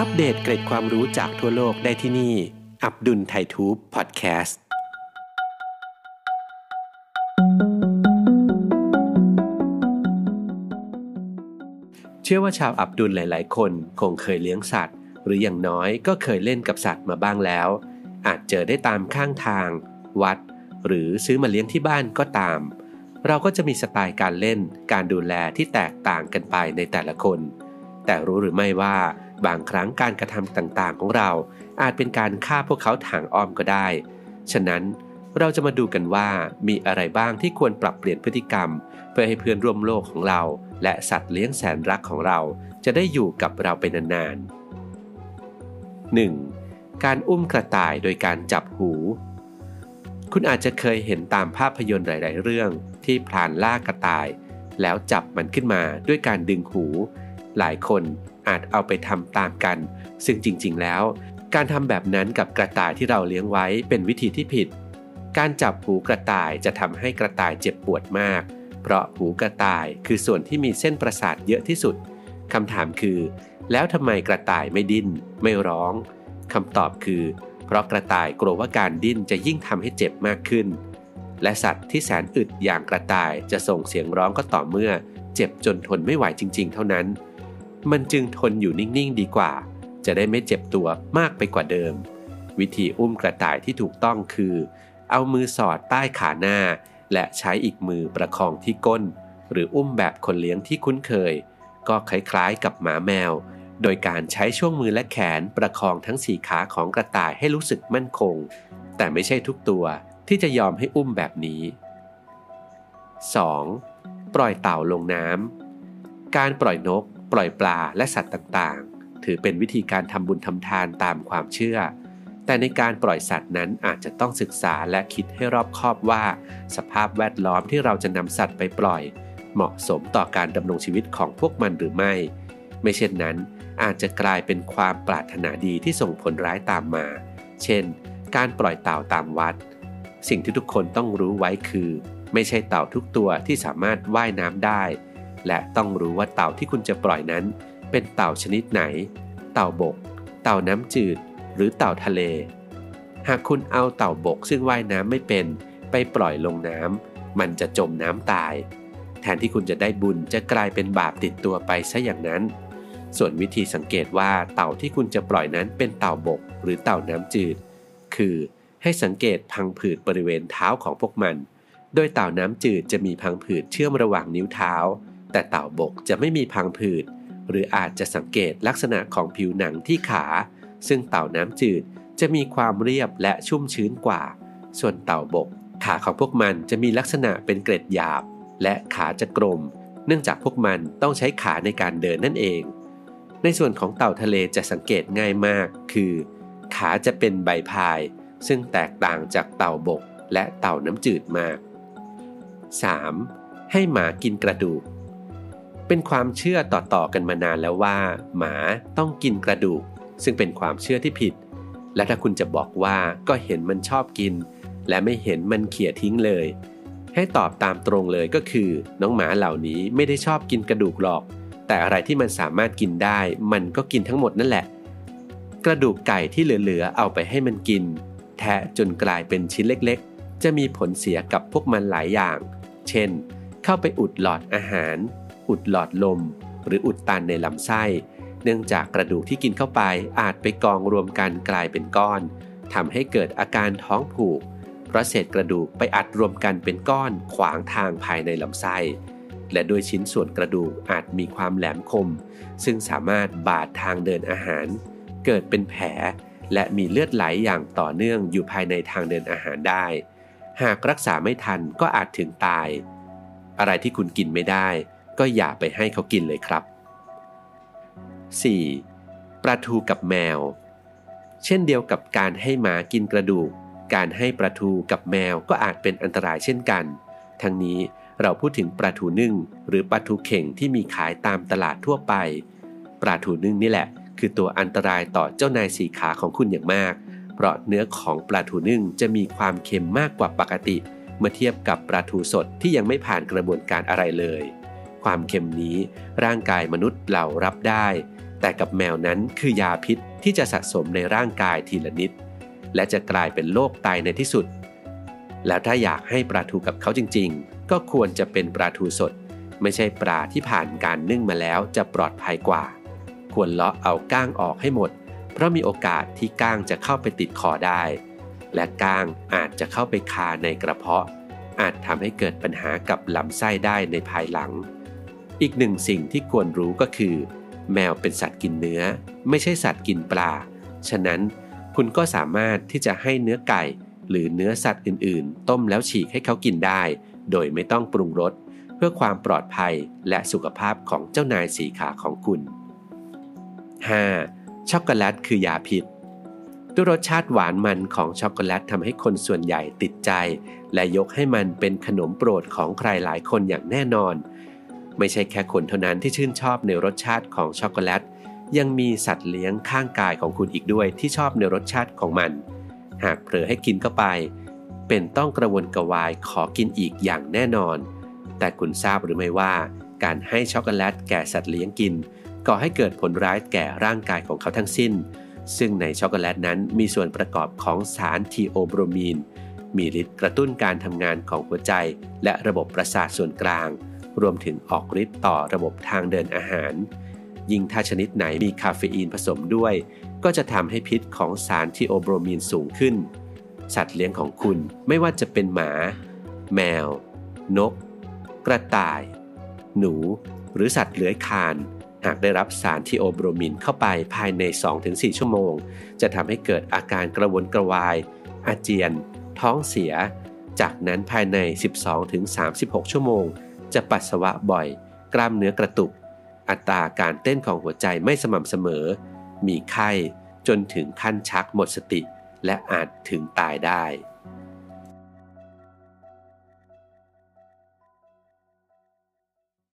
อัปเดตเกร็ดความรู้จากทั่วโลกได้ที่นี่ อับดุลไททูบพอดแคสต์ เชื่อว่าชาวอับดุลหลาย ๆ คนคงเคยเลี้ยงสัตว์ หรืออย่างน้อยก็เคยเล่นกับสัตว์มาบ้างแล้ว อาจเจอได้ตามข้างทาง วัด หรือซื้อมาเลี้ยงที่บ้านก็ตาม เราก็จะมีสไตล์การเล่น การดูแลที่แตกต่างกันไปในแต่ละคน แต่รู้หรือไม่ว่า บางครั้งการกระทำต่างๆ ของเราอาจเป็นการฆ่าพวกเขาทางอ้อมก็ได้ ฉะนั้นเราจะมาดูกันว่ามีอะไรบ้างที่ควรปรับเปลี่ยนพฤติกรรม เพื่อให้เพื่อนร่วมโลกของเรา และสัตว์เลี้ยงแสนรักของเรา จะได้อยู่กับเราไปนานๆ 1. การอุ้มกระต่ายโดยการจับหู คุณอาจจะเคยเห็นตามภาพยนตร์หลาย ๆ เรื่องที่พลานล่ากระต่าย แล้วจับมันขึ้นมาด้วยการดึงหู หลายคนอาจเอาไปทำตามกัน ซึ่งจริงๆแล้ว การทำแบบนั้นกับกระต่ายที่เราเลี้ยงไว้เป็นวิธีที่ผิด การจับหูกระต่ายจะทำให้กระต่ายเจ็บปวดมาก เพราะหูกระต่ายคือส่วนที่มีเส้นประสาทเยอะที่สุดคำถามคือ แล้วทำไมกระต่ายไม่ดิ้น ไม่ร้องคำตอบคือ เพราะกระต่ายกลัวว่าการดิ้นจะยิ่งทำให้เจ็บมากขึ้น และสัตว์ที่แสนอึดอย่างกระต่ายจะส่งเสียงร้องก็ต่อเมื่อ เจ็บจนทนไม่ไหวจริง ๆ เท่านั้น มันจึงทนอยู่นิ่ง ๆ ดีกว่า จะได้ไม่เจ็บตัวมากไปกว่าเดิม วิธีอุ้มกระต่ายที่ถูกต้องคือ เอามือสอดใต้ขาหน้า และใช้อีกมือประคองที่ก้น หรืออุ้มแบบคนเลี้ยงที่คุ้นเคย ก็คล้ายๆกับหมาแมว โดยการใช้ช่วงมือและแขนประคองทั้งสี่ขาของกระต่ายให้รู้สึกมั่นคง แต่ไม่ใช่ทุกตัวที่จะยอมให้อุ้มแบบนี้ 2. ปล่อยเต่าลงน้ำการปล่อยนก ปล่อยปลาและสัตว์ต่างๆ ถือเป็นวิธีการทำบุญทำทานตามความเชื่อ แต่ในการปล่อยสัตว์นั้นอาจจะต้องศึกษาและคิดให้รอบคอบว่า สภาพแวดล้อมที่เราจะนำสัตว์ไปปล่อย เหมาะสมต่อการดำรงชีวิตของพวกมันหรือไม่ ไม่เช่นนั้น อาจจะกลายเป็นความปรารถนาดีที่ส่งผลร้ายตามมา เช่น การปล่อยเต่าตามวัด สิ่งที่ทุกคนต้องรู้ไว้คือ ไม่ใช่เต่าทุกตัวที่สามารถว่ายน้ำได้ และต้องรู้ว่าเต่าที่คุณจะปล่อยนั้น เป็นเต่าชนิดไหน เต่าบก เต่าน้ำจืด หรือเต่าทะเล หากคุณเอาเต่าบกซึ่งว่ายน้ำไม่เป็น ไปปล่อยลงน้ำมันจะจมน้ำตาย แทนที่คุณจะได้บุญจะกลายเป็นบาปติดตัวไปซะอย่างนั้น ส่วนวิธีสังเกตว่าเต่าที่คุณจะปล่อยนั้นเป็นเต่าบก หรือเต่าน้ำจืด คือให้สังเกตพังผืดบริเวณเท้าของพวกมัน โดยเต่าน้ำจืดจะมีพังผืดเชื่อมระหว่างนิ้วเท้า แต่เต่าบกจะไม่มีพังผืด หรืออาจจะสังเกตลักษณะของผิวหนังที่ขา ซึ่งเต่าน้ำจืดจะมีความเรียบและชุ่มชื้นกว่า ส่วนเต่าบก ขาของพวกมันจะมีลักษณะเป็นเกร็ดหยาบ และขาจะกลม เนื่องจากพวกมันต้องใช้ขาในการเดินนั่นเอง ในส่วนของเต่าทะเลจะสังเกตง่ายมาก คือ ขาจะเป็นใบพาย ซึ่งแตกต่างจากเต่าบกและเต่าน้ำจืดมาก 3. ให้หมากินกระดูก เป็นความเชื่อต่อๆกันมานานแล้วว่า หมาต้องกินกระดูก ซึ่งเป็นความเชื่อที่ผิด และถ้าคุณจะบอกว่าก็เห็นมันชอบกิน และไม่เห็นมันเขี่ยทิ้งเลย ให้ตอบตามตรงเลยก็คือ น้องหมาเหล่านี้ไม่ได้ชอบกินกระดูกหรอก แต่อะไรที่มันสามารถกินได้ มันก็กินทั้งหมดนั่นแหละ กระดูกไก่ที่เหลือๆเอาไปให้มันกิน แทะจนกลายเป็นชิ้นเล็กๆ จะมีผลเสียกับพวกมันหลายอย่าง เช่น เข้าไปอุดหลอดอาหาร อุดหลอดลม หรืออุดตันในลำไส้ เนื่องจากกระดูกที่กินเข้าไปอาจไปกองรวมกันกลายเป็นก้อนทำให้เกิดอาการท้องผูก เพราะเศษกระดูกไปอัดรวมกันเป็นก้อนขวางทางภายในลำไส้ และโดยชิ้นส่วนกระดูกอาจมีความแหลมคม ซึ่งสามารถบาดทางเดินอาหาร เกิดเป็นแผล และมีเลือดไหลอย่างต่อเนื่องอยู่ภายในทางเดินอาหารได้ หากรักษาไม่ทันก็อาจถึงตาย อะไรที่คุณกินไม่ได้ ก็อย่าไปให้เขากินเลยครับ 4. ปลาทูกับแมว เช่นเดียวกับการให้หมากินกระดูก การให้ปลาทูกับแมวก็อาจเป็นอันตรายเช่นกัน ทั้งนี้เราพูดถึงปลาทูนึ่ง หรือปลาทูเข่งที่มีขายตามตลาดทั่วไป ปลาทูนึ่งนี่แหละ คือตัวอันตรายต่อเจ้านายสีขาของคุณอย่างมาก เพราะเนื้อของปลาทูนึ่งจะมีความเค็มมากกว่าปกติ เมื่อเทียบกับปลาทูสดที่ยังไม่ผ่านกระบวนการอะไรเลย ความเค็มนี้ ร่างกายมนุษย์เรารับได้ แต่กับแมวนั้นคือยาพิษที่จะสะสมในร่างกายทีละนิด และจะกลายเป็นโรคตายในที่สุด แล้วถ้าอยากให้ปลาทูกับเขาจริง ๆ ก็ควรจะเป็นปลาทูสด ไม่ใช่ปลาที่ผ่านการนึ่งมาแล้วจะปลอดภัยกว่า ควรเลาะเอาก้างออกให้หมด เพราะมีโอกาสที่ก้างจะเข้าไปติดคอได้ และก้างอาจจะเข้าไปคาในกระเพาะอาจทำให้เกิดปัญหากับลำไส้ได้ในภายหลัง อีกหนึ่งสิ่งที่ควรรู้ก็คือ แมวเป็นสัตว์กินเนื้อ ไม่ใช่สัตว์กินปลา ฉะนั้นคุณก็สามารถที่จะให้เนื้อไก่ หรือเนื้อสัตว์อื่น ๆ ต้มแล้วฉีกให้เขากินได้ โดยไม่ต้องปรุงรสเพื่อความปลอดภัยและสุขภาพของเจ้านายสีขาของคุณ 5. ช็อกโกแลตคือยาพิษด้วยรสชาติหวานมันของช็อกโกแลตทำให้คนส่วนใหญ่ติดใจ และยกให้มันเป็นขนมโปรดของใครหลายคนอย่างแน่นอน ไม่ใช่แค่คนเท่านั้นที่ชื่นชอบในรสชาติของช็อกโกแลต ยังมีสัตว์เลี้ยงข้างกายของคุณอีกด้วยที่ชอบในรสชาติของมัน หากเผลอให้กินเข้าไป เป็นต้องกระวนกระวายขอกินอีกอย่างแน่นอน แต่คุณทราบหรือไม่ว่า การให้ช็อกโกแลตแก่สัตว์เลี้ยงกินก่อให้เกิดผลร้ายแก่ร่างกายของเขาทั้งสิ้น ซึ่งในช็อกโกแลตนั้นมีส่วนประกอบของสารทีโอโบรมีน มีฤทธิ์กระตุ้นการทำงานของหัวใจ และระบบประสาทส่วนกลาง รวมถึงออกฤทธิ์ต่อระบบทางเดินอาหาร ยิ่งถ้าชนิดไหนมีคาเฟอีนผสมด้วย ก็จะทำให้พิษของสารทีโอโบรมีนสูงขึ้น สัตว์เลี้ยงของคุณไม่ว่าจะเป็นหมา แมว นก กระต่าย หนู หรือสัตว์เลื้อยคลานหากได้รับสารทีโอโบรมินเข้าไปภายใน 2-4 ชั่วโมง จะทำให้เกิดอาการกระวนกระวาย อาเจียน ท้องเสีย จากนั้นภายใน 12-36 ชั่วโมง จะปัสสาวะบ่อย กล้ามเนื้อกระตุก อัตราการเต้นของหัวใจไม่สม่ำเสมอ มีไข้จนถึงขั้นชักหมดสติ และอาจถึงตายได้